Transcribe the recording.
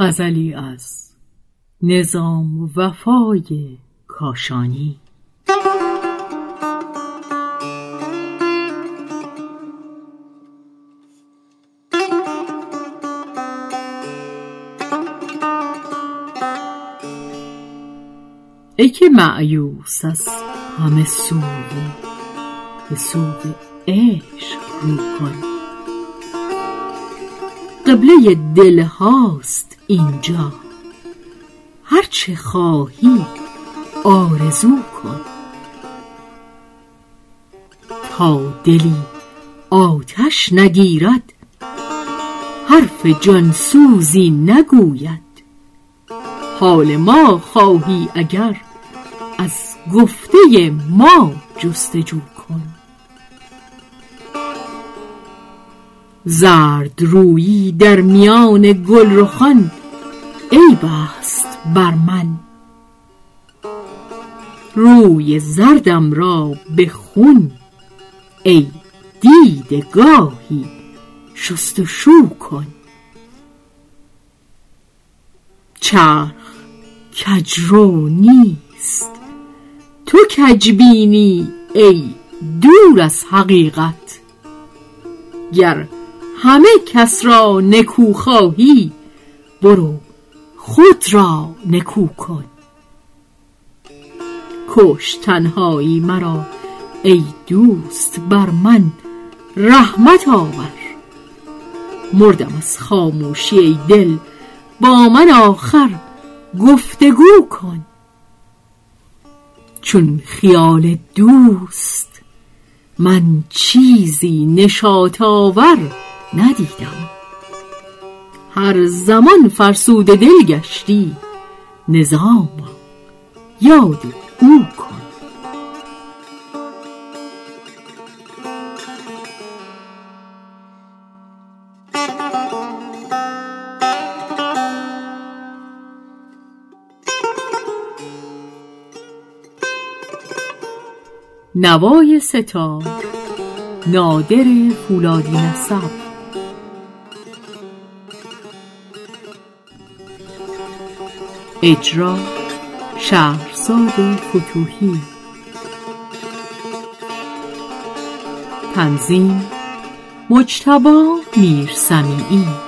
غزلی از نظام وفای کاشانی. ای که معیوس از همه سوی به سوی عشق رو کن قبله دل هاست اینجا. هرچه خواهی آرزو کن. تا دلی آتش نگیرد حرف جانسوزی نگوید. حال ما خواهی اگر از گفته ما جستجو کن. زرد رویی در میان گل رخان عیب است بر من. روی زردم را به خون. ای دیده گاهی شستشو کن. چرخ کجرو نیست. تو کجبینی ای دور از حقیقت. گر همه کس را نکو خواهی برو خود را نکو کن. کش تنهایی مرا ای دوست بر من رحمت آور. مردم از خاموشی ای دل با من آخر گفتگو کن. چون خیال دوست من چیزی نشاط آور ندیدم. هر زمان فرسوده دل گشتی نظام یاد او کن. نوای ستار نادر فولادی نسب اجرا شهرزاد فتوحی تنظیم مجتبا میرسمیعی.